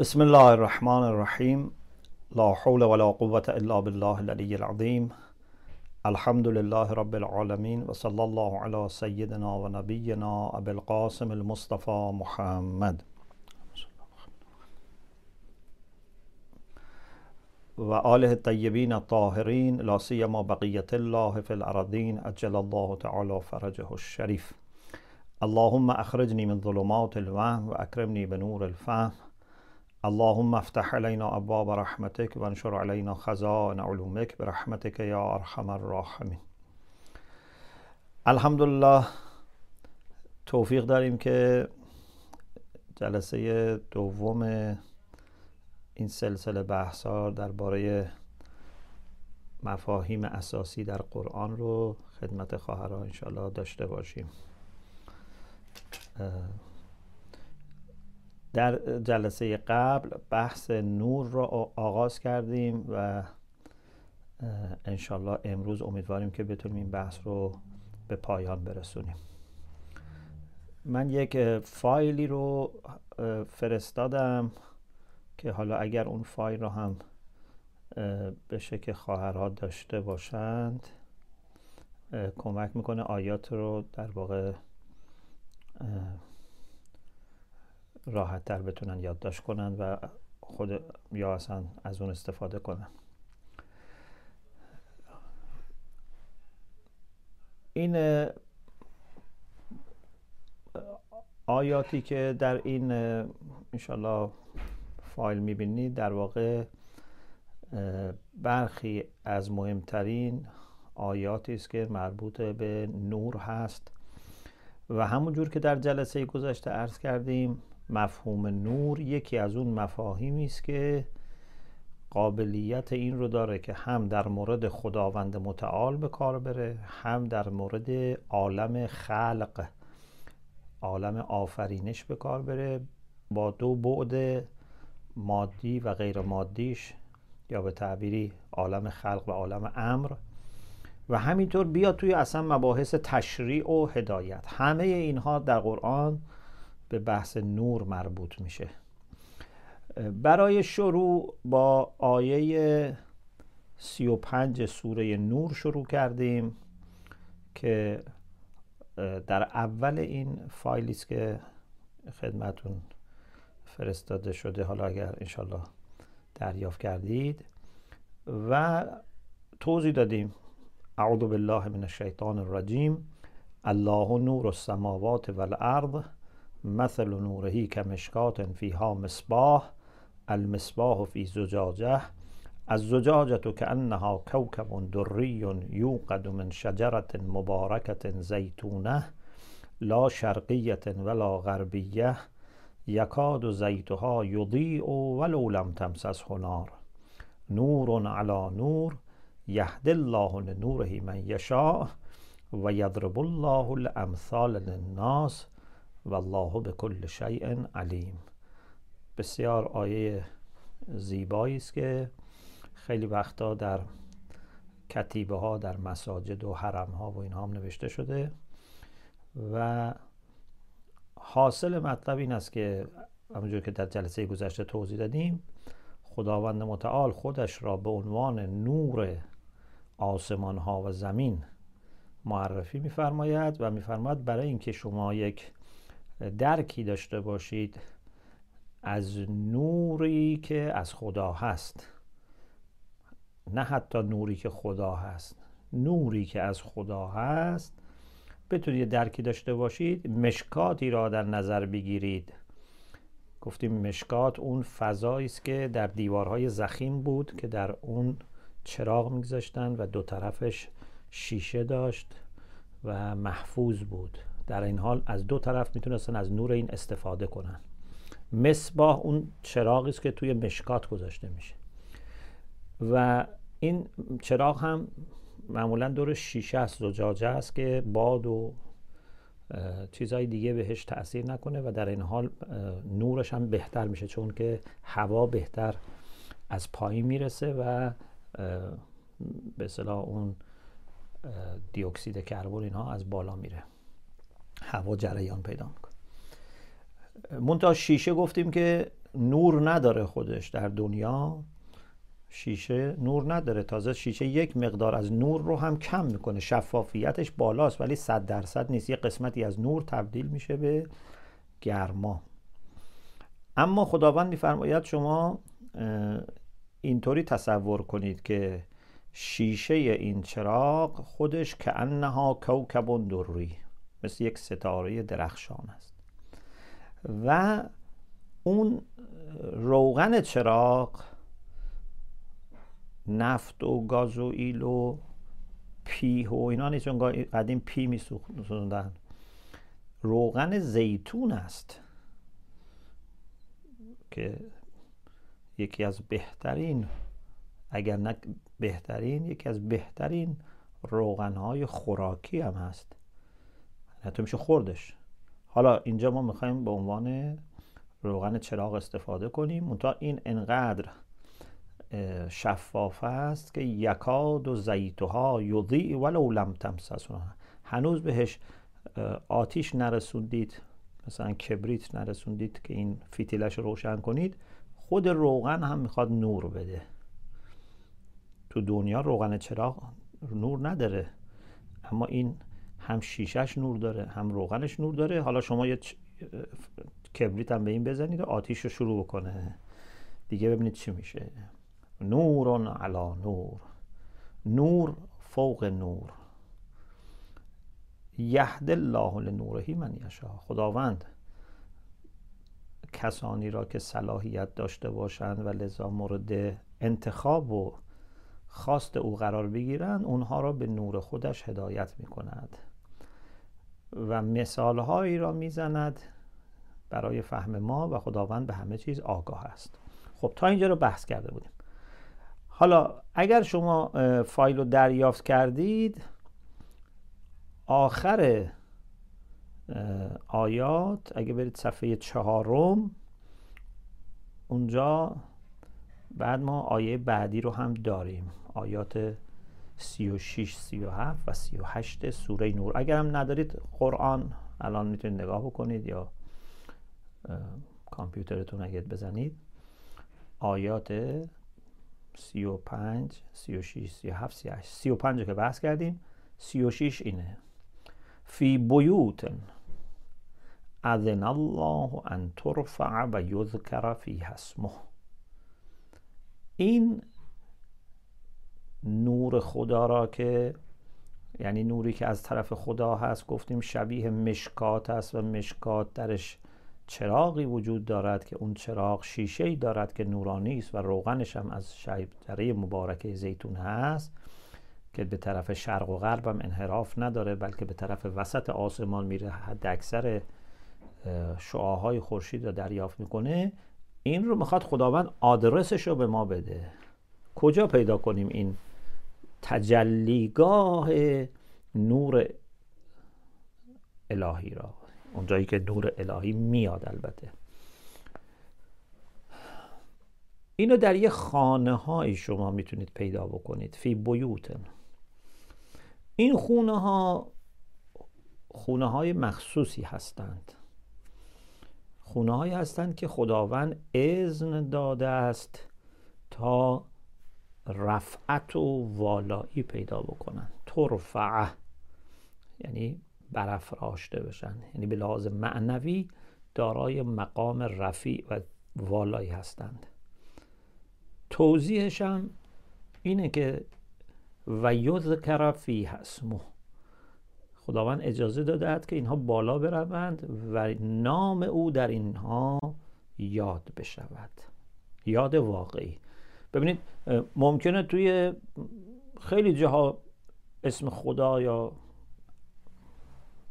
بسم الله الرحمن الرحيم لا حول ولا قوة إلا بالله العلي العظيم الحمد لله رب العالمين وصلى الله على سيدنا ونبينا أبي القاسم المصطفى محمد وآله الطيبين الطاهرين لا سيما بقية الله في الأرضين أجل الله تعالى فرجه الشريف اللهم أخرجني من ظلمات الوهم وأكرمني بنور الفهم اللهم افتح علينا ابواب رحمتك وانشر علينا خزائن علومك برحمتك یا ارحم الراحمین الحمدلله توفیق داریم که جلسه دوم این سلسله بحث ها درباره مفاهیم اساسی در قرآن رو خدمت خواهران انشاءالله داشته باشیم در جلسه قبل بحث نور را آغاز کردیم و انشالله امروز امیدواریم که بتونیم این بحث رو به پایان برسونیم. من یک فایلی رو فرستادم که حالا اگر اون فایل رو هم بشه که خواهرها داشته باشند کمک می‌کنه آیات رو در واقع راحت تر بتونن یادداشت کنن و خود یا اصلا از اون استفاده کنن. این آیاتی که در این انشالله فایل می‌بینید در واقع برخی از مهمترین آیاتی است که مربوط به نور هست و همونجور که در جلسه گذشته عرض کردیم مفهوم نور یکی از اون مفاهیمی است که قابلیت این رو داره که هم در مورد خداوند متعال به کار بره هم در مورد عالم خلق عالم آفرینش به کار بره با دو بعد مادی و غیر مادیش یا به تعبیری عالم خلق و عالم امر. و همینطور بیا توی اصلا مباحث تشریع و هدایت. همه اینها در قرآن به بحث نور مربوط میشه. برای شروع با آیه سی و پنج سوره نور شروع کردیم که در اول این فایلی است که خدمتون فرستاده شده. حالا اگر انشالله دریافت کردید. و توضیح دادیم. اعوذ بالله من الشیطان الرجیم. الله نور السماوات والارض. مثل نوره کمشکات فیها مصباح المصباح فی زجاجه. الزجاجة كأنها كوكب دري يوقد من شجرة مباركة زيتونة لا شرقية ولا غربية یکاد زیتها یضیع ولو لم تمسسه نار. نور على نور یهد الله لنوره من یشاء و یضرب الله الامثال للناس. و الله به کل شیء علیم. بسیار آیه زیبایی است که خیلی وقتا در کتیبه ها در مساجد و حرم ها و اینها هم نوشته شده و حاصل مطلب این است که همونجور که در جلسه گذشته توضیح دادیم خداوند متعال خودش را به عنوان نور آسمان ها و زمین معرفی میفرماید و میفرماید برای اینکه شما یک درکی داشته باشید از نوری که از خدا هست. نه حتی نوری که خدا هست. نوری که از خدا هست. بتونید درکی داشته باشید. مشکاتی را در نظر بگیرید. گفتیم مشکات اون فضایی است که در دیوارهای زخیم بود که در اون چراغ میگذاشتن و دو طرفش شیشه داشت و محفوظ بود. در این حال از دو طرف می‌تونستن از نور این استفاده کنن. مصباح اون چراغی است که توی مشکات گذاشته میشه. و این چراغ هم معمولا دور شیشه است زجاجه است که باد و چیزهای دیگه بهش تاثیر نکنه و در این حال نورش هم بهتر میشه چون که هوا بهتر از پایین می‌رسه و به اصطلاح اون دیوکسید کربن اینها از بالا میره. هوا جریان پیدا می‌کنه. منتها شیشه گفتیم که نور نداره خودش در دنیا. شیشه نور نداره. تازه شیشه یک مقدار از نور رو هم کم می‌کنه. شفافیتش بالاست ولی صد درصد نیست. یه قسمتی از نور تبدیل میشه به گرما. اما خداوند میفرماید شما اینطوری تصور کنید که شیشه این چراغ خودش که انها کوکب دری. مثل یک ستاره درخشان است. و اون روغن چراغ نفت و گاز و ایل و پیه و اینا نیست چون قدیم پی می سوزندن روغن زیتون است که یکی از بهترین اگر نه بهترین یکی از بهترین روغنهای خوراکی هم هست. حتی میشه خوردش. حالا اینجا ما می‌خوایم به عنوان روغن چراغ استفاده کنیم. منتها این انقدر شفاف است که یکاد و زیتوها یضیع ولو لم تمسسها هنوز بهش آتیش نرسوندید مثلا کبریت نرسوندید که این فیتیلش روشن کنید خود روغن هم می‌خواد نور بده. تو دنیا روغن چراغ نور نداره. اما این هم شیشش نور داره هم روغنش نور داره. حالا شما یه کبریت هم به این بزنید و آتیش رو شروع بکنه. دیگه ببینید چی میشه. نور علا نور. نور فوق نور. یهد الله لنورهی من یشا خداوند کسانی را که صلاحیت داشته باشند و لذا مورد انتخاب و خواست او قرار بگیرند اونها را به نور خودش هدایت می کند و مثالهایی را می‌زند برای فهم ما و خداوند به همه چیز آگاه است. خب تا اینجا رو بحث کرده بودیم. حالا اگر شما فایل رو دریافت کردید آخر آیات اگه برید صفحه چهارم اونجا بعد ما آیه بعدی رو هم داریم. آیات 36 37 و 38 سوره نور. اگر هم ندارید قرآن الان می‌تونید نگاه بکنید یا کامپیوترتون اگه بزنید. آیات 35 36 37 38 35 که بحث کردیم 36 اینه. فی بیوت اذن الله ان ترفع و یذکر فی اسمه. این نور خدا را که یعنی نوری که از طرف خدا هست گفتیم شبیه مشکات است و مشکات درش چراغی وجود دارد که اون چراغ شیشه ای دارد که نورانی است و روغنش هم از شجره مبارکه زیتون هست که به طرف شرق و غرب هم انحراف نداره بلکه به طرف وسط آسمان میره حد اکثر شعاهای خورشید رو دریافت می‌کنه. این رو می‌خواد خداوند آدرسش رو به ما بده. کجا پیدا کنیم این تجلیگاه نور الهی را. اونجایی که نور الهی میاد البته. اینو در یه خانه های شما می‌تونید پیدا بکنید. فی بیوتن. این خونه ها خونه های مخصوصی هستند. خونه های هستند که خداوند اذن داده است تا رفعت و والایی پیدا بکنن. ترفعه یعنی برافراشته بشن. یعنی به لحاظ معنوی دارای مقام رفیع و والایی هستند. توضیحش هم اینه که و یذکر فی اسمه. خداوند اجازه داده که اینها بالا بروند و نام او در اینها یاد بشود. یاد واقعی. ببینید ممکنه توی خیلی جاها اسم خدا یا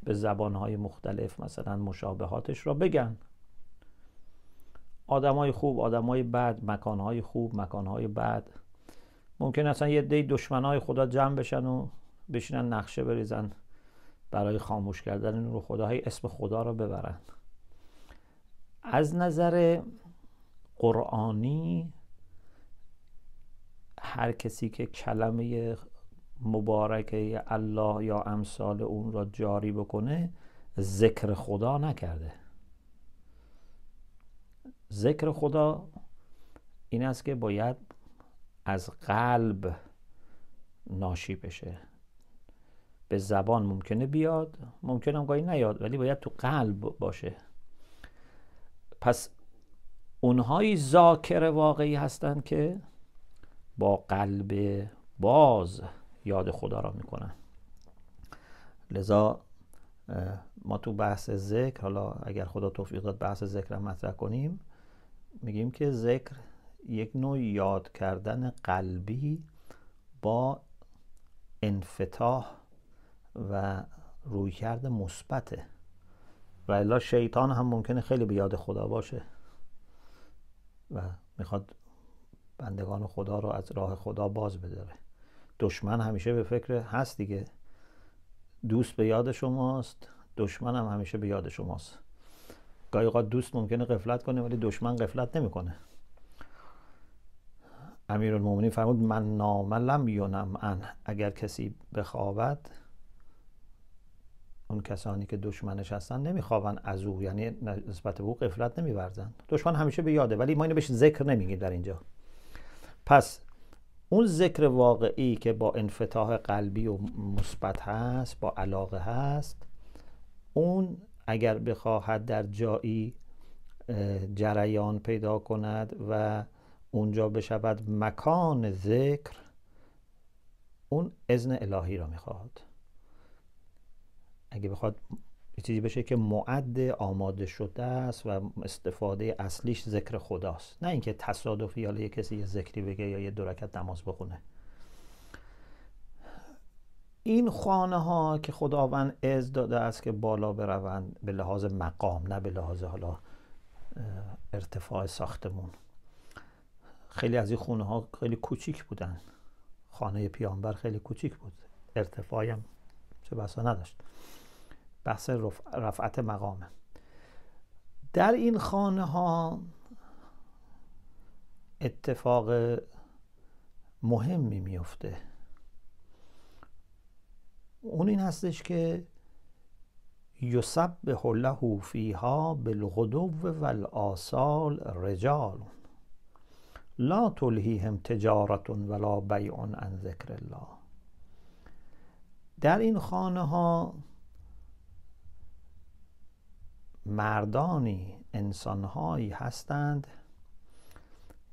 به زبانهای مختلف مثلا مشابهاتش را بگن. آدمای خوب آدمای بد مکانهای خوب مکانهای بد. ممکن اصلا یه دی دشمنای خدا جمع بشن و بشینن نقشه بریزن برای خاموش کردن نور خداهای اسم خدا را ببرن. از نظر قرآنی هر کسی که کلمه مبارکه الله یا امثال اون را جاری بکنه ذکر خدا نکرده. ذکر خدا این است که باید از قلب ناشی بشه. به زبان ممکنه بیاد ممکنه هم گاهی نیاد ولی باید تو قلب باشه. پس اونهایی ذاکر واقعی هستند که با قلب باز یاد خدا را می‌کنن. لذا ما تو بحث ذکر حالا اگر خدا توفیق داد بحث ذکر مطرح کنیم میگیم که ذکر یک نوع یاد کردن قلبی با انفتاح و رویکرد مثبته. و الا شیطان هم ممکنه خیلی به یاد خدا باشه و می‌خواد بندگان خدا رو از راه خدا باز بداره. دشمن همیشه به فکر هست دیگه. دوست به یاد شماست دشمن هم همیشه به یاد شماست. گاهی اوقات دوست ممکنه قفلت کنه ولی دشمن قفلت نمی‌کنه. المومنین فرمود من نام یونم ان. اگر کسی بخوابد اون کسانی که دشمنش هستن نمیخوابن از او یعنی نسبت به او قفلت نمیورزن. دشمن همیشه به یاده ولی ما اینو بهش ذکر نمیگیم در اینجا. پس اون ذکر واقعی که با انفتاح قلبی و مثبت هست با علاقه هست اون اگر بخواهد در جایی جریان پیدا کند و اونجا بشود مکان ذکر اون اذن الهی را می‌خواهد. اگه بخواد چیزی بشه که معد آماده شده است و استفاده اصلیش ذکر خداست. نه اینکه تصادفی حالا یه کسی یه ذکری بگه یا یه درکت نماز بخونه. این خانه ها که خداوند از داده است که بالا بروند به لحاظ مقام نه به لحاظ حالا ارتفاع ساختمون. خیلی از این خونه ها خیلی کوچیک بودن. خانه پیانبر خیلی کوچیک بود. ارتفاعی هم چه بسا نداشت. بحث رفعت مقامه. در این خانه ها اتفاق مهمی میفته. اون این هستش که یسب به له فیها بالغدو و الآصال رجال. لا تلهیهم تجارت ولا بیع عن ذکر الله. در این خانه ها مردانی انسانهایی هستند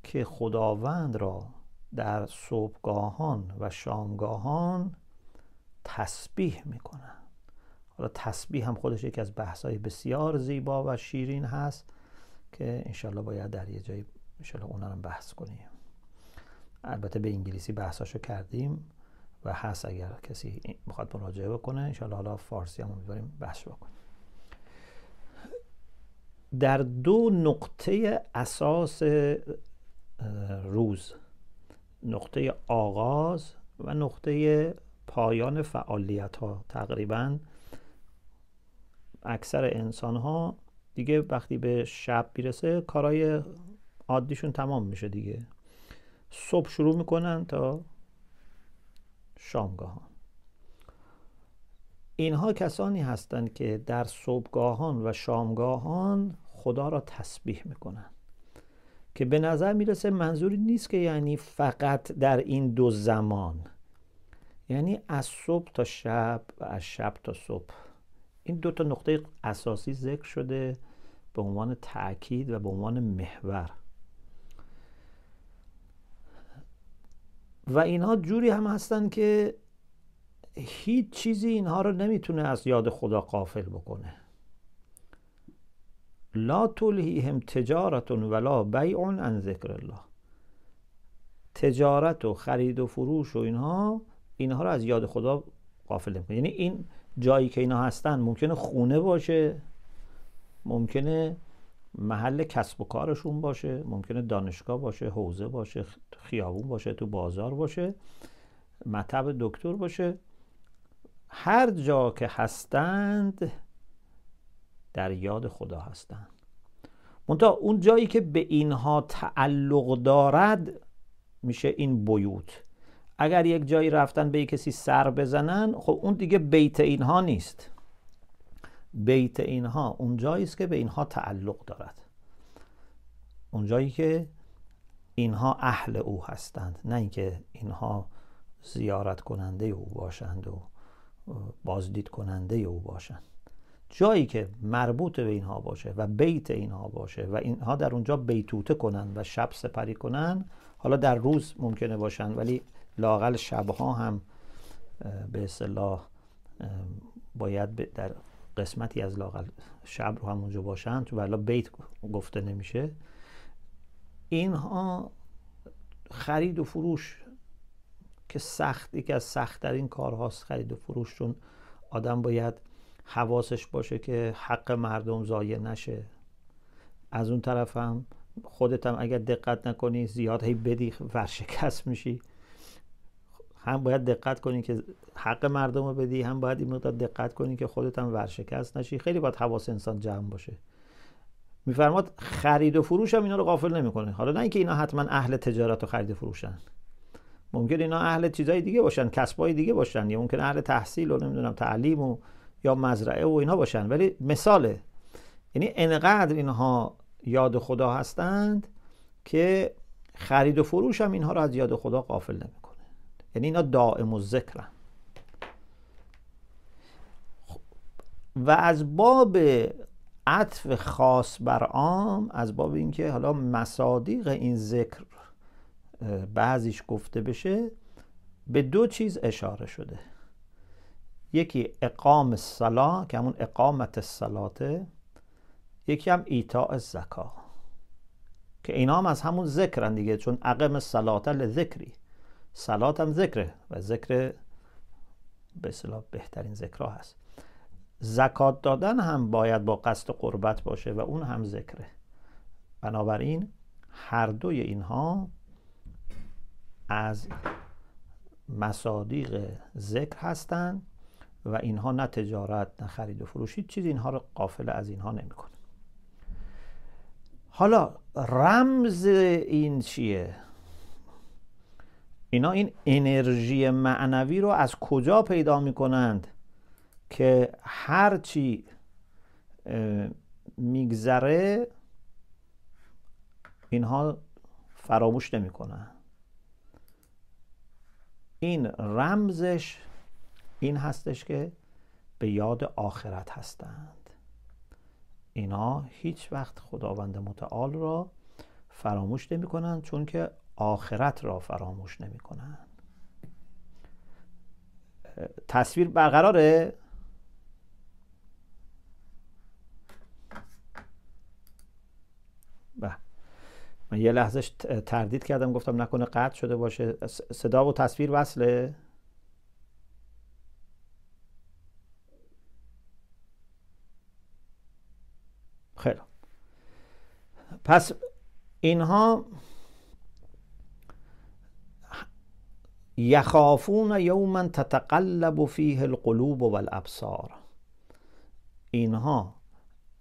که خداوند را در صبحگاهان و شامگاهان تسبیح می‌کنن حالا تسبیح هم خودش یکی از بحثای بسیار زیبا و شیرین هست که انشالله باید در یه جایی انشالله اونا رو بحث کنیم. البته به انگلیسی بحثاشو کردیم و هست اگر کسی می‌خواد مراجعه بکنه انشالله حالا فارسی هم امیدواریم بحث بکنیم در دو نقطه اساس روز. نقطه آغاز و نقطه پایان فعالیت ها تقریبا اکثر انسان ها دیگه وقتی به شب می‌رسه کارهای عادیشون تمام میشه دیگه. صبح شروع می‌کنن تا شامگاه اینها کسانی هستند که در صبحگاهان و شامگاهان خدا را تسبیح می‌کنن. که به نظر می‌رسه منظوری نیست که یعنی فقط در این دو زمان. یعنی از صبح تا شب و از شب تا صبح. این دو تا نقطه اساسی ذکر شده به عنوان تاکید و به عنوان محور. و اینها جوری هم هستن که هیچ چیزی اینها رو نمی‌تونه از یاد خدا قافل بکنه. لا تلهیهم تجارت ولا بیع عن ذکر الله. تجارت و خرید و فروش و اینها اینها رو از یاد خدا قافل نمی‌کنه یعنی این جایی که اینا هستن ممکنه خونه باشه ممکنه محل کسب و کارشون باشه ممکنه دانشگاه باشه حوزه باشه خیابون باشه تو بازار باشه مطب دکتر باشه. هر جا که هستند در یاد خدا هستند. منتها اون جایی که به اینها تعلق دارد میشه این بیوت. اگر یک جایی رفتن به کسی سر بزنن خب اون دیگه بیت اینها نیست. بیت اینها اون جایی است که به اینها تعلق دارد. اونجایی که اینها اهل او هستند نه اینکه اینها زیارت کننده او باشند و بازدید کننده او باشند. جایی که مربوط به اینها باشه و بیت اینها باشه و اینها در اونجا بیتوته کنن و شب سپری کنن حالا در روز ممکنه باشن ولی لاقل شبها هم به اصطلاح باید در قسمتی از لاقل شب رو هم اونجا باشن تو ولی بیت گفته نمیشه. اینها خرید و فروش که سخت یکی از سختترین کارهاست خرید و فروش چون آدم باید حواسش باشه که حق مردم ضایع نشه. از اون طرف هم خودت هم اگر دقت نکنی زیاد هی بدی ورشکست میشی. هم باید دقت کنی که حق مردم رو بدی هم باید این مقدار دقت کنی که خودت هم ورشکست نشی. خیلی باید حواس انسان جمع باشه. میفرماد خرید و فروش هم اینا رو غافل نمی‌کنه. حالا نه اینکه اینا حتما اهل تجارت و خرید و فروشن. ممکن اینا اهل چیزای دیگه باشن کسبای دیگه باشن. یا ممکن اهل تحصیل و نمی‌دونم تعلیم و یا مزرعه و اینا باشن ولی مثاله. یعنی انقدر اینها یاد خدا هستند که خرید و فروش هم اینها رو از یاد خدا غافل نمی‌کنه یعنی اینا دائم و ذکرن. و از باب عطف خاص بر عام از باب اینکه حالا مصادیق این ذکر بعضیش گفته بشه به دو چیز اشاره شده. یکی اقام سلا که همون اقامت الصلاته یکی هم ایتاء زکا که اینا هم از همون ذکرن دیگه چون اقام صلات لذکری. صلات هم ذکره و ذکر به اصطلاح بهترین ذکرها هست. زکات دادن هم باید با قصد قربت باشه و اون هم ذکره. بنابراین هر دوی اینها از مصادیق ذکر هستند و اینها نه تجارت نه خرید و فروش هیچ چیز اینها رو قافل از اینها نمی‌کنه. حالا رمز این چیه؟ اینا این انرژی معنوی رو از کجا پیدا می‌کنند که هرچی میگذره اینها فراموش نمی‌کنن؟ این رمزش این هستش که به یاد آخرت هستند. اینا هیچ وقت خداوند متعال را فراموش نمی کنند چون که آخرت را فراموش نمی کنند تصویر برقراره؟ بله. من یه لحظه تردید کردم گفتم نکنه قطع شده باشه. صدا و تصویر وصله؟ خیلی پس اینها یخافون یوما تتقلب فیه القلوب والابصار. اینها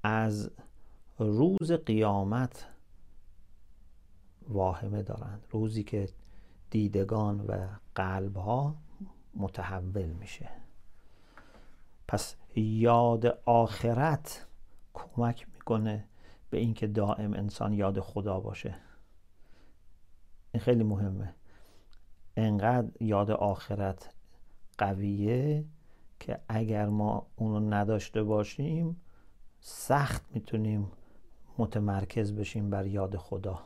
از روز قیامت واهمه دارند. روزی که دیدگان و قلب ها متحول میشه. پس یاد آخرت کمک می‌کنه به اینکه دائم انسان یاد خدا باشه. این خیلی مهمه. انقدر یاد آخرت قویه که اگر ما اونو نداشته باشیم سخت می‌تونیم متمرکز بشیم بر یاد خدا.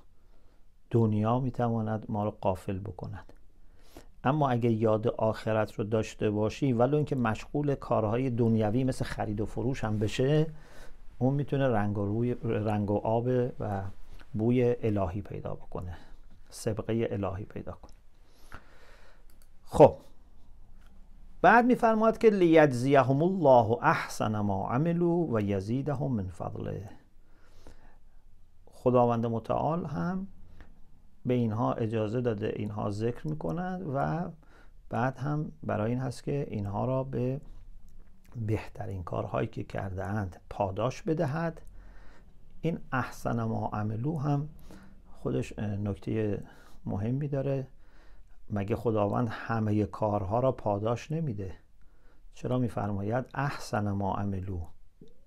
دنیا می‌تواند ما رو قافل بکند. اما اگر یاد آخرت رو داشته باشی ولو اینکه مشغول کارهای دنیوی مثل خرید و فروش هم بشه اون می‌تونه رنگ و, روی رنگ و آب و بوی الهی پیدا بکنه. سبقه الهی پیدا کنه. خب. بعد میفرماد که لیجزیهم الله احسن ما عملو و یزیدهم من فضله. خداوند متعال هم به اینها اجازه داده اینها ذکر می‌کنند و بعد هم برای این هست که اینها را به بهترین کارهایی که کرده اند پاداش بدهد. این احسن ما عملو هم خودش نکته مهمی داره. مگه خداوند همه کارها را پاداش نمیده؟ چرا میفرماید احسن ما عملو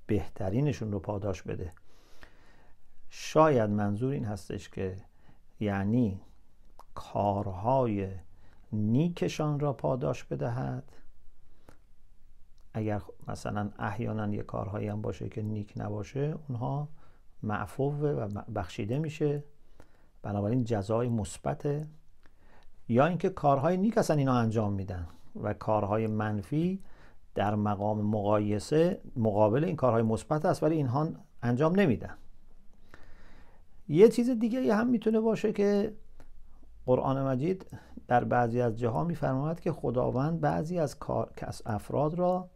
بهترینشون رو پاداش بده؟ شاید منظور این هستش که یعنی کارهای نیکشان را پاداش بدهد. اگر مثلا احیانا یه کارهایی هم باشه که نیک نباشه اونها معفو و بخشیده میشه. بنابراین جزای مثبته. یا اینکه کارهای نیک اصلا اینا انجام میدن و کارهای منفی در مقام مقایسه مقابل این کارهای مثبت است ولی اینها انجام نمیدن. یه چیز دیگه هم می‌تونه باشه که قرآن مجید در بعضی از جاها میفرماید که خداوند بعضی از کار افراد را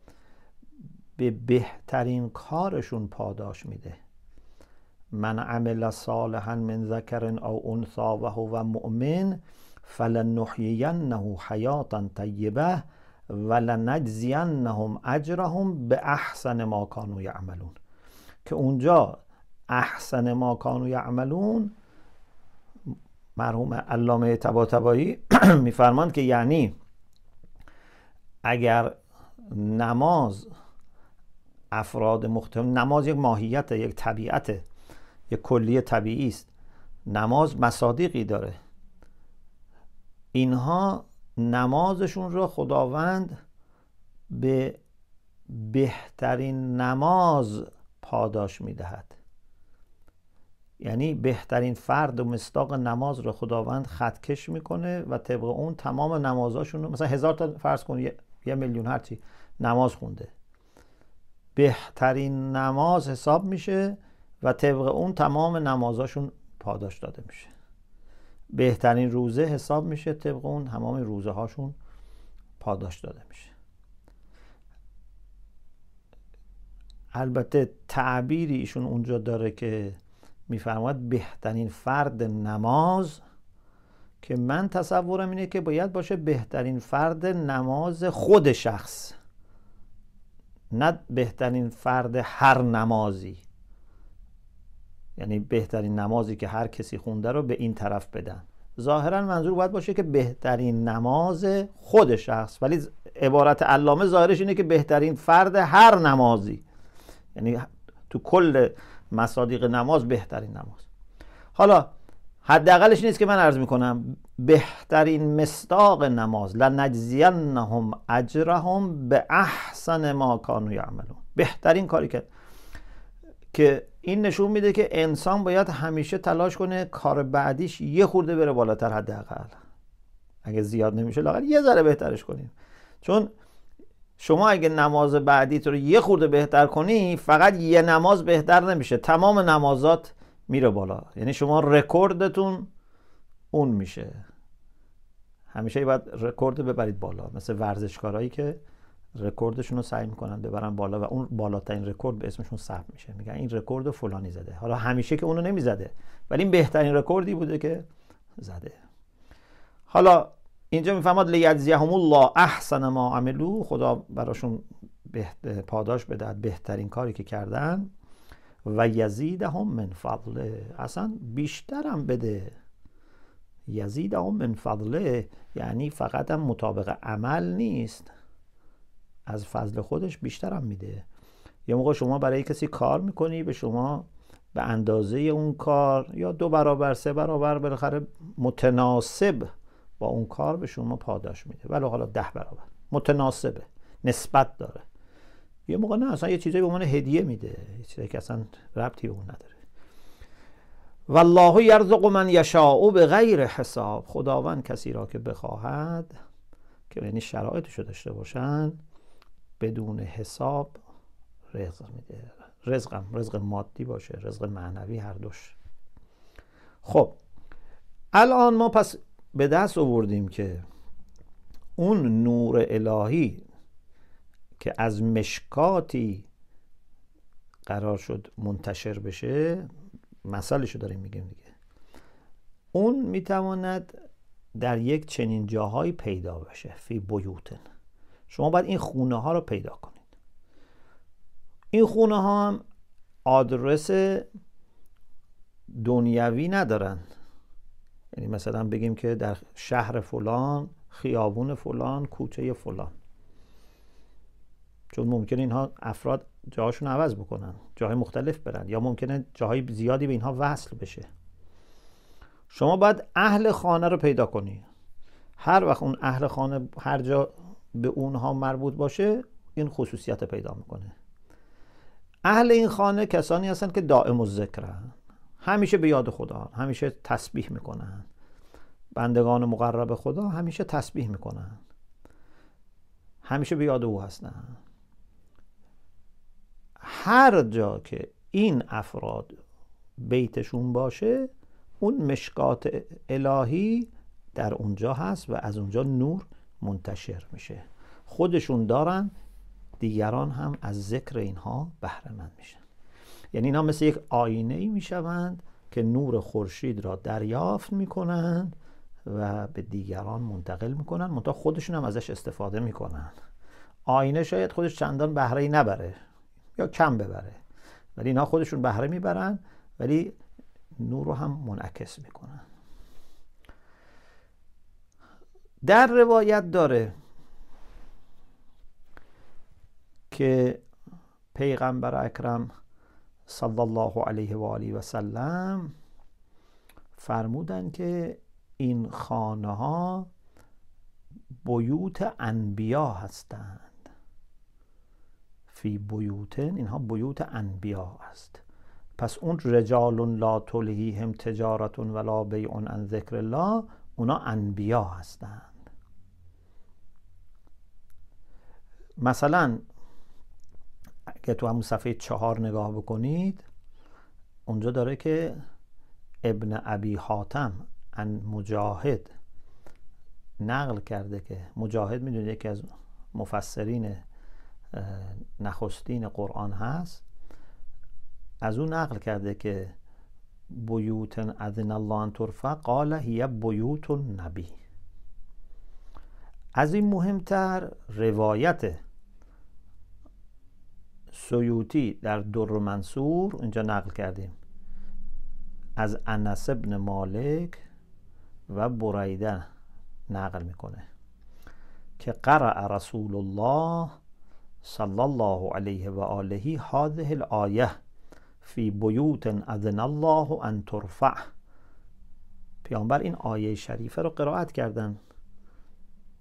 به بهترین کارشون پاداش میده. من عمل صالحا من ذکر او انثا و هو مؤمن فلنحیینه حیاتا طیبه ولنجزینهم اجرهم به احسن ما کانوا یعملون. که اونجا احسن ما کانوا یعملون مرحوم علامه طباطبایی میفرماند که یعنی اگر نماز افراد مختلف نماز یک ماهیت یک طبیعت یک کلی طبیعی است. نماز مصادیقی داره. اینها نمازشون را خداوند به بهترین نماز پاداش می‌دهد. یعنی بهترین فرد و مستاق نماز رو خداوند خطکش می‌کنه و طبق اون تمام نمازاشون مثلا هزار تا فرض کن یه میلیون هرچی نماز خونده. بهترین نماز حساب میشه و طبق اون تمام نمازاشون پاداش داده میشه. بهترین روزه حساب میشه طبق اون تمام روزه هاشون پاداش داده میشه. البته تعبیری ایشون اونجا داره که میفرماید بهترین فرد نماز که من تصورم اینه که باید باشه بهترین فرد نماز خود شخص. نه بهترین فرد هر نمازی. یعنی بهترین نمازی که هر کسی خونده رو به این طرف بدن. ظاهرا منظور باید باشه که بهترین نماز خود شخص ولی عبارت علامه ظاهرش اینه که بهترین فرد هر نمازی. یعنی تو کل مصادیق نماز بهترین نماز. حالا حداقلش نیست که من عرض می‌کنم بهترین مستاق نماز لنجزینهم اجرهم به احسن ما کانوا یعملون. بهترین کاری که که این نشون میده که انسان باید همیشه تلاش کنه کار بعدیش یه خورده بره بالاتر حداقل. اگه زیاد نمیشه لاغر یه ذره بهترش کنیم. چون شما اگه نماز بعدی تو رو یه خورده بهتر کنی فقط یه نماز بهتر نمیشه. تمام نمازات میره بالا. یعنی شما رکوردتون اون میشه. همیشه باید رکورد ببرید بالا. مثل ورزشکارایی که رکوردشون رو سعی می‌کنن ببرن بالا و اون بالاترین رکورد به اسمشون ثبت میشه. میگن این رکورد فلانی زده. حالا همیشه که اونو نمی‌زده. ولی این بهترین رکوردی بوده که زده. حالا اینجا می‌فهمد لیجزیهم الله احسن ما عملو. خدا براشون پاداش بدهد. بهترین کاری که کردن و یزیدهم من فضله. اصلا بیشترم بده. یزیدهم من فضله یعنی فقط هم مطابق عمل نیست. از فضل خودش بیشترم میده. یه موقع شما برای کسی کار می‌کنی به شما به اندازه اون کار یا دو برابر سه برابر بالاخره متناسب با اون کار به شما پاداش میده. ولی حالا ده برابر. متناسبه. نسبت داره. یه موقع نه اصلا یه چیزایی به عنوان هدیه میده. چیزی که اصلا ربطی به اون نداره. والله یرزق من یشاء به غیر حساب. خداوند کسی را که بخواهد که یعنی شرایطشو داشته باشن بدون حساب رزق میده. رزقم رزق مادی باشه رزق معنوی هر دوش. خب الان ما پس به دست آوردیم که اون نور الهی که از مشکاتی قرار شد منتشر بشه مثالشو داریم میگیم دیگه. اون می‌تواند در یک چنین جاهایی پیدا بشه فی بیوتن. شما باید این خونه ها رو پیدا کنید. این خونه ها هم آدرس دنیوی ندارن. یعنی مثلا بگیم که در شهر فلان خیابون فلان کوچه فلان. چون ممکنه اینها افراد جاهاشون عوض بکنن جاهای مختلف برن یا ممکنه جاهای زیادی به اینها وصل بشه. شما باید اهل خانه رو پیدا کنی. هر وقت اون اهل خانه هر جا به اونها مربوط باشه این خصوصیت پیدا می‌کنه. اهل این خانه کسانی هستن که دائم و ذکرن همیشه به یاد خدا همیشه تسبیح می‌کنن. بندگان مقرب خدا همیشه تسبیح می‌کنن. همیشه به یاد او هستن. هر جا که این افراد بیتشون باشه اون مشکات الهی در اونجا هست و از اونجا نور منتشر میشه. خودشون دارن دیگران هم از ذکر اینها بهره مند میشن. یعنی اینا مثل یک آینه ای می‌شوند که نور خورشید را دریافت می‌کنند و به دیگران منتقل می‌کنن منتها خودشون هم ازش استفاده می‌کنن آینه شاید خودش چندان بهره ای نبره. یا کم ببره. ولی اینها خودشون بهره می‌برن ولی نور رو هم منعکس می‌کنن. در روایت داره که پیغمبر اکرم صلی الله علیه و آله و سلم فرمودن که این خانه ها بیوت انبیا هستند. فی بیوتن اینها بیوت انبیا است. پس اون رجال لا هم تجارت ولا بیع عن ذکر الله اونا انبیا هستند. مثلا اگه تو همون صفحه چهار نگاه بکنید اونجا داره که ابن ابی حاتم ان مجاهد نقل کرده که مجاهد می‌دونید یکی از مفسرین نخستین قرآن هست از اون نقل کرده که بیوت اذن الله ان ترفع قال هی بیوت نبی از این مهمتر روایت سیوتی در در منصور اینجا نقل کردیم. از انس ابن مالک و بریده نقل می‌کنه که قرأ رسول الله صلی الله علیه و آله هذه الآیه فی بیوت اذن الله ان ترفع پیامبر این آیه شریفه رو قرائت کردن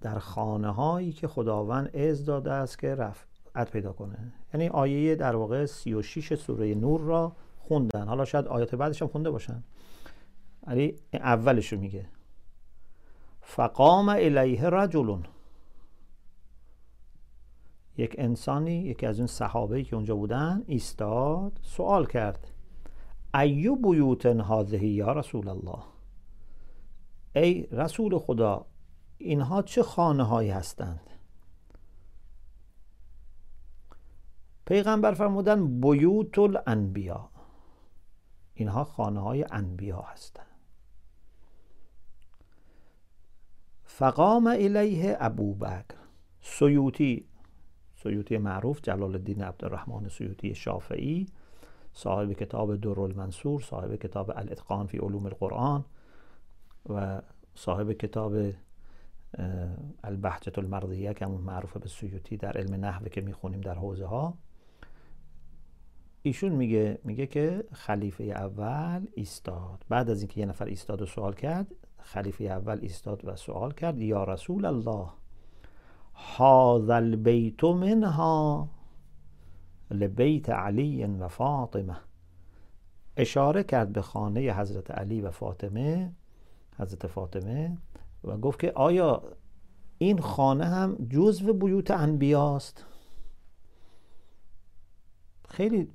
در خانه هایی که خداوند از داده است که رفعت پیدا کنه یعنی آیه در واقع 36 سوره نور را خوندن حالا شاید آیات بعدش هم خونده باشن ولی اولش رو میگه فقام الیه رجل یک انسانی یکی از اون صحابه که اونجا بودن ایستاد سوال کرد. ایو بیوت هذه یا رسول الله؟ ای رسول خدا اینها چه خانه هایی هستند؟ پیغمبر فرمودن بیوت الانبیا اینها خانه های انبیا هستند. فقام الیه ابوبکر سیوتی سیوطی معروف جلال الدین عبدالرحمن سیوطی شافعی صاحب کتاب در المنصور صاحب کتاب الاتقان فی علوم القرآن و صاحب کتاب البحجت المرضیه که همون معروف به سیوطی در علم نحوه که می‌خونیم در حوزه ها ایشون میگه میگه که خلیفه اول ایستاد. بعد از اینکه یه نفر ایستاد و سوال کرد خلیفه اول ایستاد و سوال کرد یا رسول الله. هذا البيت منها لبیت علی و فاطمه. اشاره کرد به خانه حضرت علی و فاطمه حضرت فاطمه و گفت که آیا این خانه هم جزو بیوت انبیاست؟ خیلی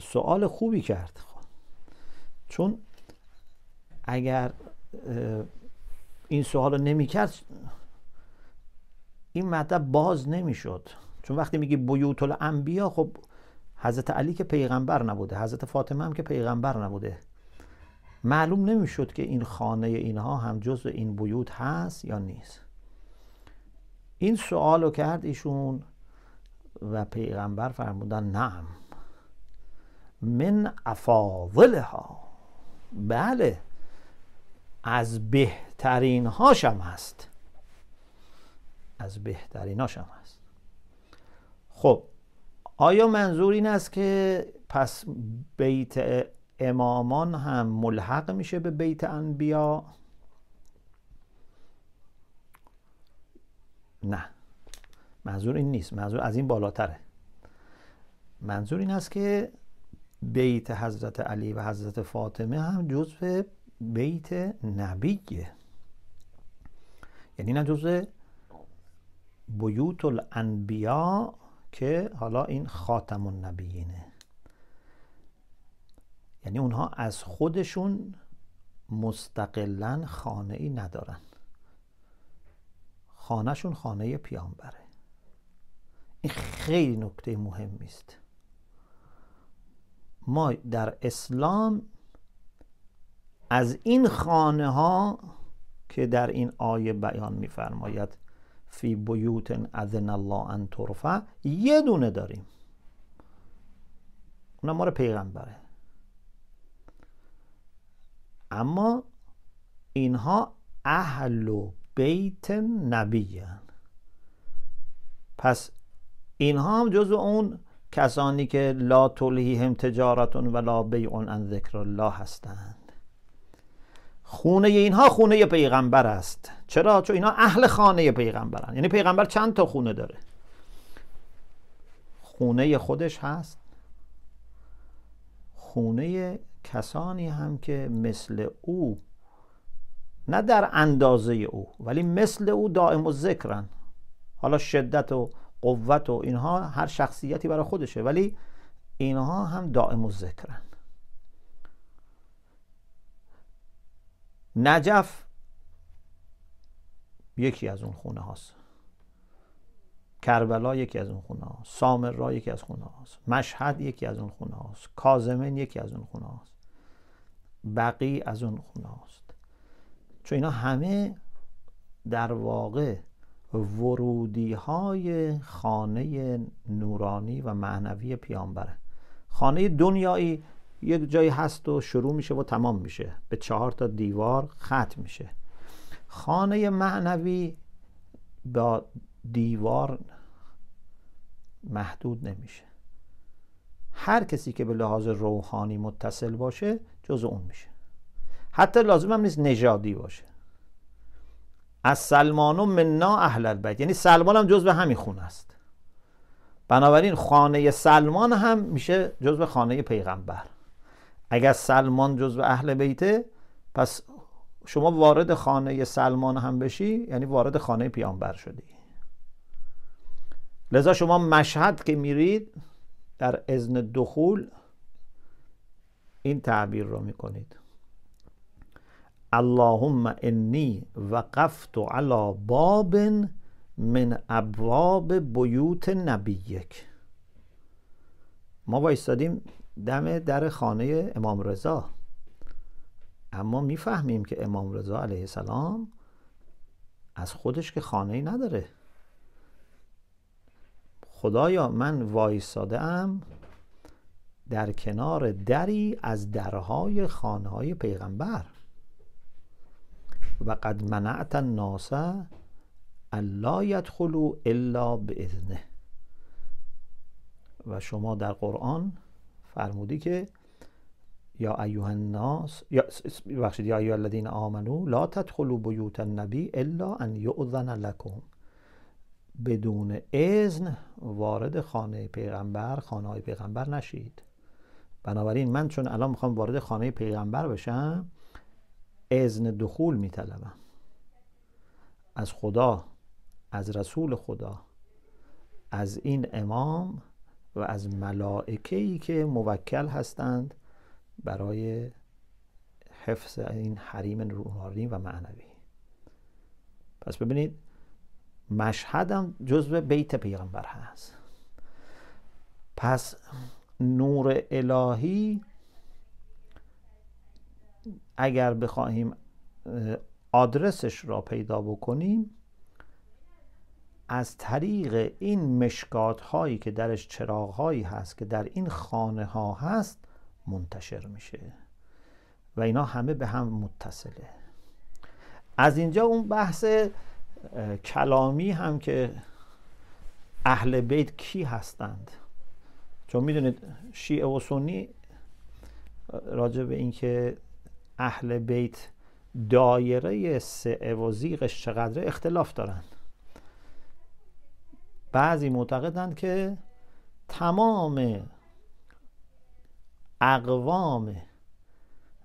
سوال خوبی کرد. چون اگر این سوال رو نمی کرد این مطلب باز نمی‌شد. چون وقتی میگی بیوت الانبیا خب حضرت علی که پیغمبر نبوده حضرت فاطمه هم که پیغمبر نبوده. معلوم نمی‌شد که این خانه اینها هم جزء این بیوت هست یا نیست. این سوال رو کرد ایشون و پیغمبر فرمودن نعم. من افاضلها. بله از بهترین هاشم هست. از بهتریناش هم هست. خب آیا منظور این است که پس بیت امامان هم ملحق میشه به بیت انبیا؟ نه. منظور این نیست. منظور از این بالاتره. منظور این است که بیت حضرت علی و حضرت فاطمه هم جزء بیت نبیه. یعنی نه جزء بیوت الانبیا که حالا این خاتم النبیینه. یعنی اونها از خودشون مستقلا خانه ای ندارن. خانهشون خانه پیامبره. این خیلی نکته مهمی است ما در اسلام از این خانه ها که در این آیه بیان میفرماید فی بیوت اذن الله ان ترفع. یه دونه داریم. اونم ما پیغمبره. اما اینها اهل بیت نبی پس اینها هم جزو اون کسانی که لا تلهیهم تجارتون و لا بیعون ان ذکر الله هستند خونه اینها خونه پیغمبر است. چرا؟ چون اینها اهل خانه پیغمبرن. یعنی پیغمبر چند تا خونه داره؟ خونه خودش هست. خونه کسانی هم که مثل او نه در اندازه او ولی مثل او دائم و ذکرن حالا شدت و قوت و اینها هر شخصیتی برای خودشه ولی اینها هم دائم و ذکرن نجف یکی از اون خونه هاست. کربلا یکی از اون خونه هاست. سامر یکی از خونه هاست. مشهد یکی از اون خونه هاست. کازمن یکی از اون خونه هاست. بقی از اون خونه هاست. چون اینا همه در واقع ورودی های خانه نورانی و معنوی پیامبره. خانه دنیایی یک جایی هست و شروع میشه و تمام میشه. به چهار تا دیوار ختم میشه. خانه معنوی با دیوار محدود نمیشه. هر کسی که به لحاظ روحانی متصل باشه جز اون میشه. حتی لازم هم نیست نژادی باشه. از سلمان و منا اهل البیت. یعنی سلمان هم جز به همین خونه است. بنابراین خانه سلمان هم میشه جز به خانه پیغمبر. اگر سلمان جز به اهل بیته پس شما وارد خانه سلمان هم بشی یعنی وارد خانه پیامبر شدی. لذا شما مشهد که میرید در ازن دخول این تعبیر رو می‌کنید. اللهم انی وقفت على باب من ابواب بیوت نبیک. ما وایستادیم دم در خانه امام رضا. اما می‌فهمیم که امام رضا علیه السلام از خودش که خانه ای نداره. خدایا من وایستاده ام در کنار دری از درهای خانه های پیغمبر. و قد منعت الناس الا یدخلوا الا باذنه و شما در قرآن فرمودی که یا ایها الناس یا بخشید یا ایها الذین آمنو لا تدخلوا بیوت النبی الا ان یؤذن لكم بدون اذن وارد خانه پیغمبر خانه های پیغمبر نشید. بنابراین من چون الان می‌خوام وارد خانه پیغمبر بشم اذن دخول میطلبم. از خدا از رسول خدا از این امام و از ملائکه ای که موکل هستند برای حفظ این حریم روحانی و معنوی. پس ببینید مشهدم جزو بیت پیغمبر هست. پس نور الهی اگر بخواهیم آدرسش را پیدا بکنیم از طریق این مشکات هایی که درش چراغ هایی هست که در این خانه ها هست منتشر میشه. و اینا همه به هم متصله. از اینجا اون بحث کلامی هم که اهل بیت کی هستند؟ چون می‌دونید شیعه و سنی راجع به اینکه اهل بیت دایره سعه و زیغش چقدر اختلاف دارن. بعضی معتقدند که تمام اقوام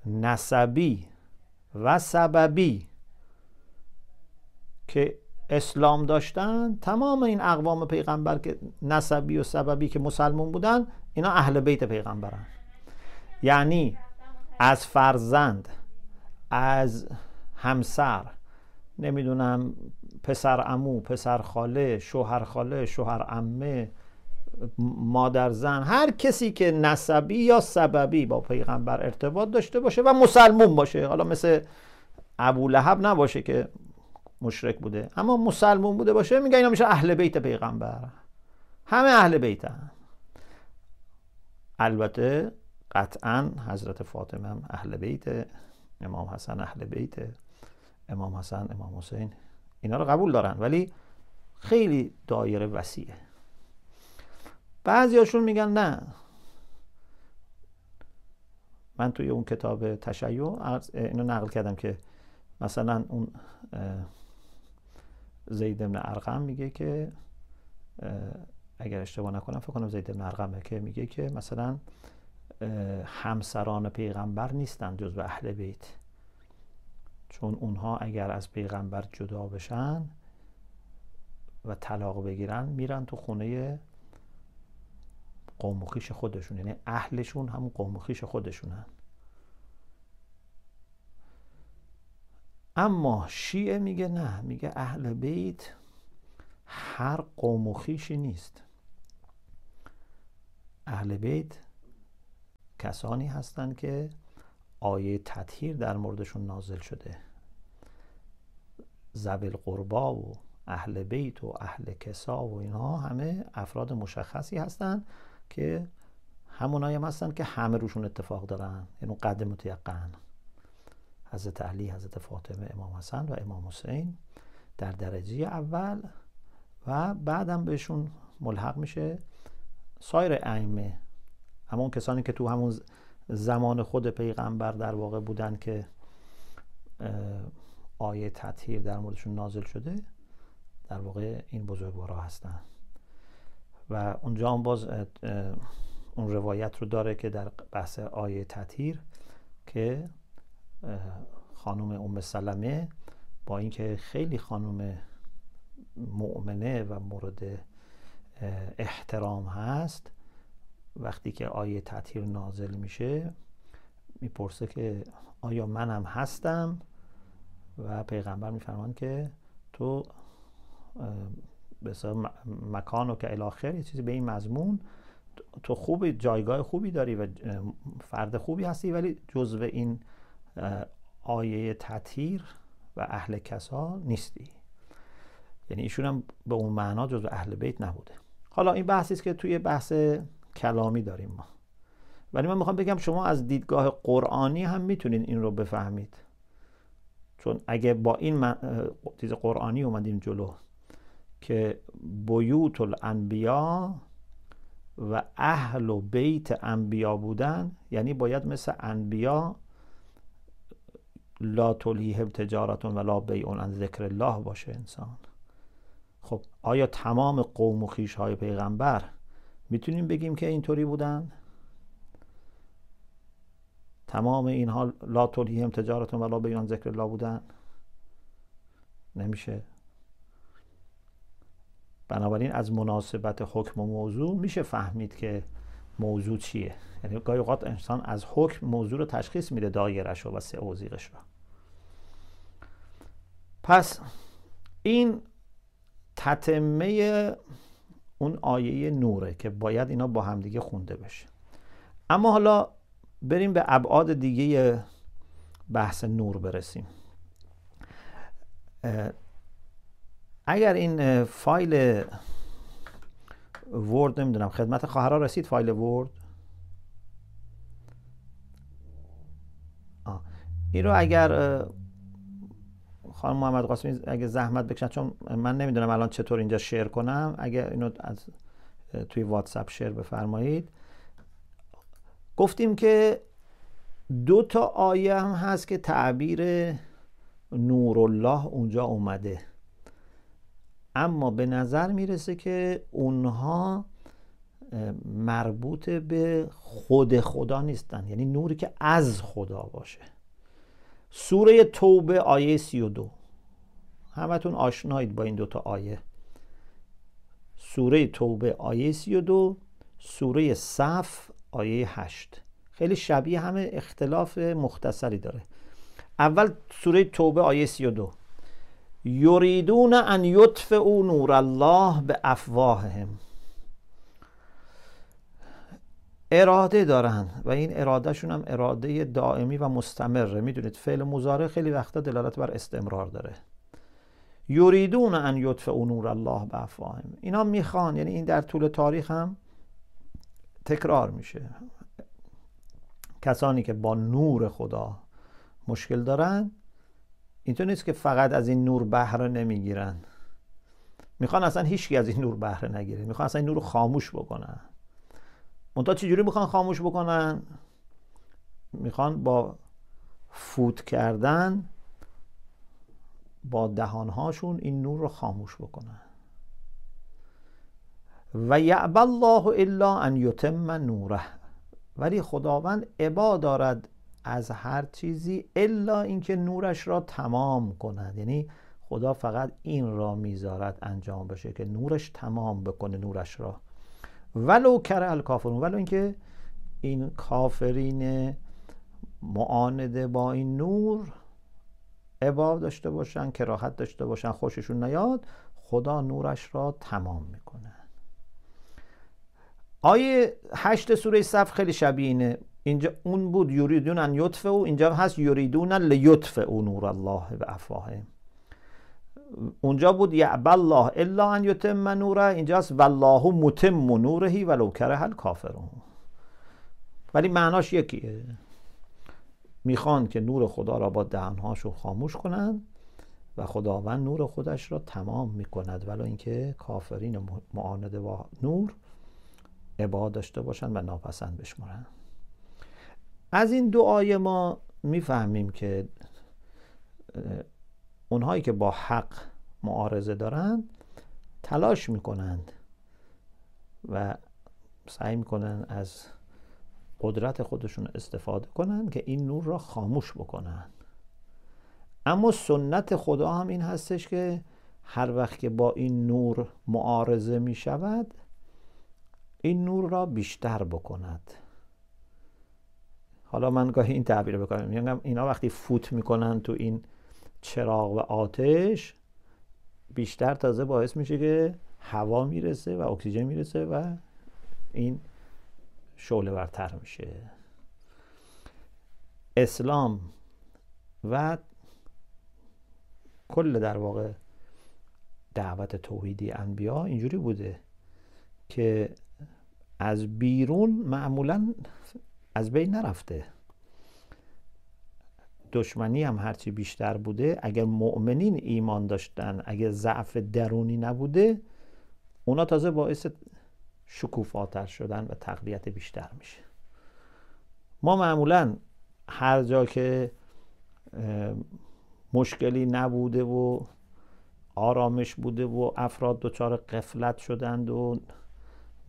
نسبی و سببی که اسلام داشتن تمام این اقوام پیغمبر که نسبی و سببی که مسلمون بودن اینا اهل بیت پیغمبرن. یعنی از فرزند از همسر نمی‌دونم پسر امو پسر خاله شوهر خاله شوهر امه مادر زن هر کسی که نسبی یا سببی با پیغمبر ارتباط داشته باشه و مسلمون باشه. حالا مثل ابو لهب نباشه که مشرک بوده اما مسلمون بوده باشه میگه اینا میشه اهل بیت پیغمبر. همه اهل بیتن البته قطعا حضرت فاطمه هم اهل بیت امام حسن اهل بیت امام حسن امام حسین. اینا رو قبول دارن ولی خیلی دایره وسیعه. بعضیاشون میگن نه. من توی اون کتاب تشیع اینو نقل کردم که مثلا اون زید ابن ارقم میگه که اگر اشتباه نکنم فکر کنم زید ابن ارقمه که میگه که مثلا همسران پیغمبر نیستن جز اهل بیت. چون اونها اگر از پیغمبر جدا بشن و طلاق بگیرن میرن تو خونه قوم خودشون. یعنی اهلشون همون قوم خودشونن. اما شیعه میگه نه میگه اهل بیت هر قوم و خیشی نیست. اهل بیت کسانی هستند که آیه تطهیر در موردشون نازل شده. زبل قربا و اهل بیت و اهل کسا و اینها همه افراد مشخصی هستند که همونایی هم هستن که همه روشون اتفاق دارن. یعنی قد متیقن. حضرت علی حضرت فاطمه امام حسن و امام حسین در درجه اول و بعدم بهشون ملحق میشه سایر ائمه. همون کسانی که تو همون زمان خود پیغمبر در واقع بودن که آیه تطهیر در موردشون نازل شده در واقع این بزرگوارا هستن. و اونجا هم باز اون روایت رو داره که در بحث آیه تطهیر که خانم ام سلمه با اینکه خیلی خانم مؤمنه و مورد احترام هست وقتی که آیه تطهیر نازل میشه می‌پرسه که آیا منم هستم؟ و پیغمبر میفرمان که تو به مکان و که الاخر یه چیزی به این مضمون تو خوب جایگاه خوبی داری و فرد خوبی هستی ولی جزو این آیه تطهیر و اهل کسا نیستی. یعنی ایشون هم به اون معنا جزو اهل بیت نبوده. حالا این بحثی است که توی بحث کلامی داریم ما. ولی من می‌خوام بگم شما از دیدگاه قرآنی هم می‌تونین این رو بفهمید. چون اگه با این چیز قرآنی اومدیم جلو که بیوت الانبیا و اهل و بیت انبیا بودن یعنی باید مثل انبیا لا تلیه تجارتون و لا بیعون عن ذکر الله باشه انسان. خب آیا تمام قوم و خیش های پیغمبر می‌تونیم بگیم که اینطوری بودن؟ تمام اینها لا تلیهم تجارتون و لا بیعون ذکر الله بودن؟ نمیشه. بنابراین از مناسبت حکم و موضوع میشه فهمید که موضوع چیه. یعنی گاهی اوقات انسان از حکم موضوع رو تشخیص میده دایرش رو و سه اوزیقش رو. پس این تتمه اون آیه نوره که باید اینا با همدیگه خونده بشه. اما حالا بریم به ابعاد دیگه بحث نور برسیم. اگر این فایل ورد نمی‌دونم خدمت خواهرها رسید فایل ورد؟ این رو اگر خانم محمد قاسمی اگه زحمت بکشن چون من نمی‌دونم الان چطور اینجا شیر کنم اگه اینو از توی واتساپ شیر بفرمایید. گفتیم که دو تا آیه هم هست که تعبیر نور الله اونجا اومده. اما به نظر می‌رسه که اونها مربوط به خود خدا نیستن یعنی نوری که از خدا باشه. سوره توبه آیه 32 همتون آشنایید با این دوتا آیه. سوره توبه آیه 32 سوره صف آیه 8 خیلی شبیه همه اختلاف مختصری داره. اول سوره توبه آیه 32 یریدون ان یطفئوا نور الله به افواههم اراده دارن و این ارادهشون هم اراده دائمی و مستمره. می‌دونید فعل مزاره خیلی وقتا دلالت بر استمرار داره. یریدون ان یطفئوا نور الله به افواههم اینا می‌خوان یعنی این در طول تاریخ هم تکرار میشه. کسانی که با نور خدا مشکل دارن اینطور نیست که فقط از این نور بهره نمی‌گیرن. می‌خوان اصلا هیچکی از این نور بهره نگیره. می‌خوان اصلا این نور رو خاموش بکنن. منتها چجوری می‌خوان خاموش بکنن؟ می‌خوان با فوت کردن با دهانهاشون این نور رو خاموش بکنن. و یعب الله الا ان یتم نوره. ولی خداوند عبا دارد از هر چیزی الا اینکه نورش را تمام کند. یعنی خدا فقط این را می‌ذارد انجام بشه که نورش تمام بکنه نورش را. ولو کره الکافرون ولو اینکه این کافرین معانده با این نور عبا داشته باشن کراهت داشته باشن خوششون نیاد خدا نورش را تمام می‌کنه. آیه هشت سوره صف خیلی شبیه اینه. اینجا اون بود یریدون ان یطفه و اینجا هست یریدون لیطفه او نور الله به افواهه اونجا بود یعب الله الا ان یتم نوره اینجاست والله متم نورهی ولو کره الکافرون. ولی معناش یکیه. می‌خوان که نور خدا را با دهنهاشون خاموش کنند و خداوند نور خودش را تمام می‌کند. ولی اینکه کافرین معانده با نور عباد داشته باشند و ناپسند بشمارن از این آیه ما می‌فهمیم که اونهایی که با حق معارضه دارند تلاش می‌کنند و سعی می‌کنند از قدرت خودشون استفاده کنند که این نور را خاموش بکنند. اما سنت خدا هم این هستش که هر وقت که با این نور معارضه می شود این نور را بیشتر بکند. حالا من گاهی این تعبیر بکنم. میگم اینا وقتی فوت می‌کنن تو این چراغ و آتش بیشتر تازه باعث میشه که هوا می‌رسه و اکسیژن می‌رسه و این شعله ورتر میشه. اسلام و کل در واقع دعوت توحیدی انبیا اینجوری بوده که از بیرون معمولا از بین نرفته. دشمنی هم هرچی بیشتر بوده اگر مؤمنین ایمان داشتن اگر ضعف درونی نبوده اونا تازه باعث شکوفاتر شدن و تقویت بیشتر میشه. ما معمولا هر جا که مشکلی نبوده و آرامش بوده و افراد دچار قفلت شدند و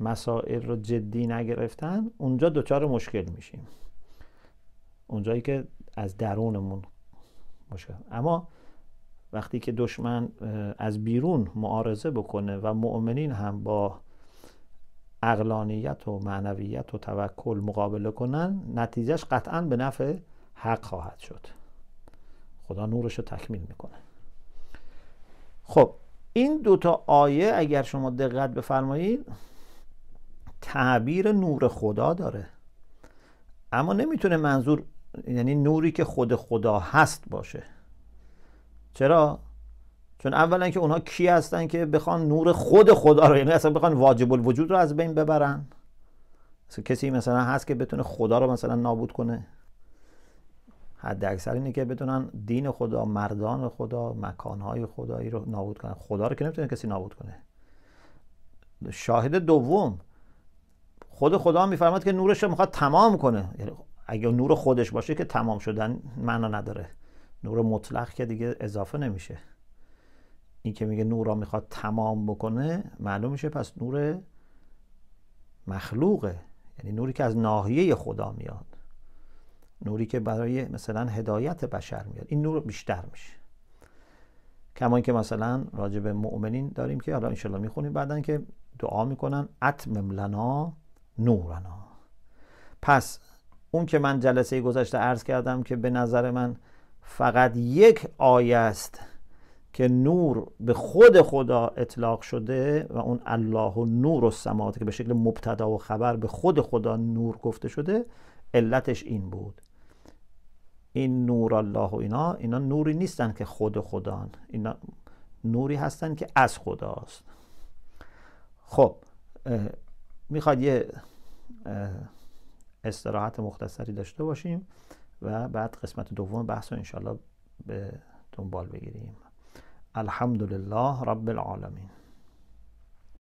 مسائل رو جدی نگرفتن اونجا دچار مشکل میشیم. اونجایی که از درونمون مشکل اما وقتی که دشمن از بیرون معارضه بکنه و مؤمنین هم با اقلانیت و معنویت و توکل مقابله کنن نتیجهش قطعا به نفع حق خواهد شد. خدا نورش رو تکمیل می‌کنه. خب این دوتا آیه اگر شما دقت بفرمایید تعبیر نور خدا داره. اما نمی‌تونه منظور یعنی نوری که خود خدا هست باشه. چرا؟ چون اولا که اونها کی هستن که بخوان نور خود خدا رو یعنی اصلا بخوان واجب الوجود رو از بین ببرن؟ کسی مثلا هست که بتونه خدا رو مثلا نابود کنه؟ حد اکثر اینه که بدونن دین خدا مردان خدا مکانهای خدایی رو نابود کنن. خدا رو که نمی‌تونه کسی نابود کنه. شاهد دوم خود خدا میفرماد که نورش رو می‌خواد تمام کنه. یعنی اگه نور خودش باشه که تمام شدن معنا نداره. نور مطلق که دیگه اضافه نمیشه. این که میگه نور را می‌خواد تمام بکنه معلوم میشه پس نور مخلوقه. یعنی نوری که از ناحیه خدا میاد. نوری که برای مثلا هدایت بشر میاد. این نور بیشتر میشه. کما که مثلا راجع به مؤمنین داریم که حالا انشالله می‌خونیم بعدا که دعا می‌کنن اتمم لنا نورنا. پس اون که من جلسه گذشته عرض کردم که به نظر من فقط یک آیه است که نور به خود خدا اطلاق شده و اون الله و نور و سماوات که به شکل مبتدا و خبر به خود خدا نور گفته شده علتش این بود. این نور الله و اینا اینا نوری نیستن که خود خدان اینا نوری هستن که از خداست. خب می‌خواد یه استراحت مختصری داشته باشیم و بعد قسمت دوم بحث رو انشالله به دنبال بگیریم. الحمد لله رب العالمین.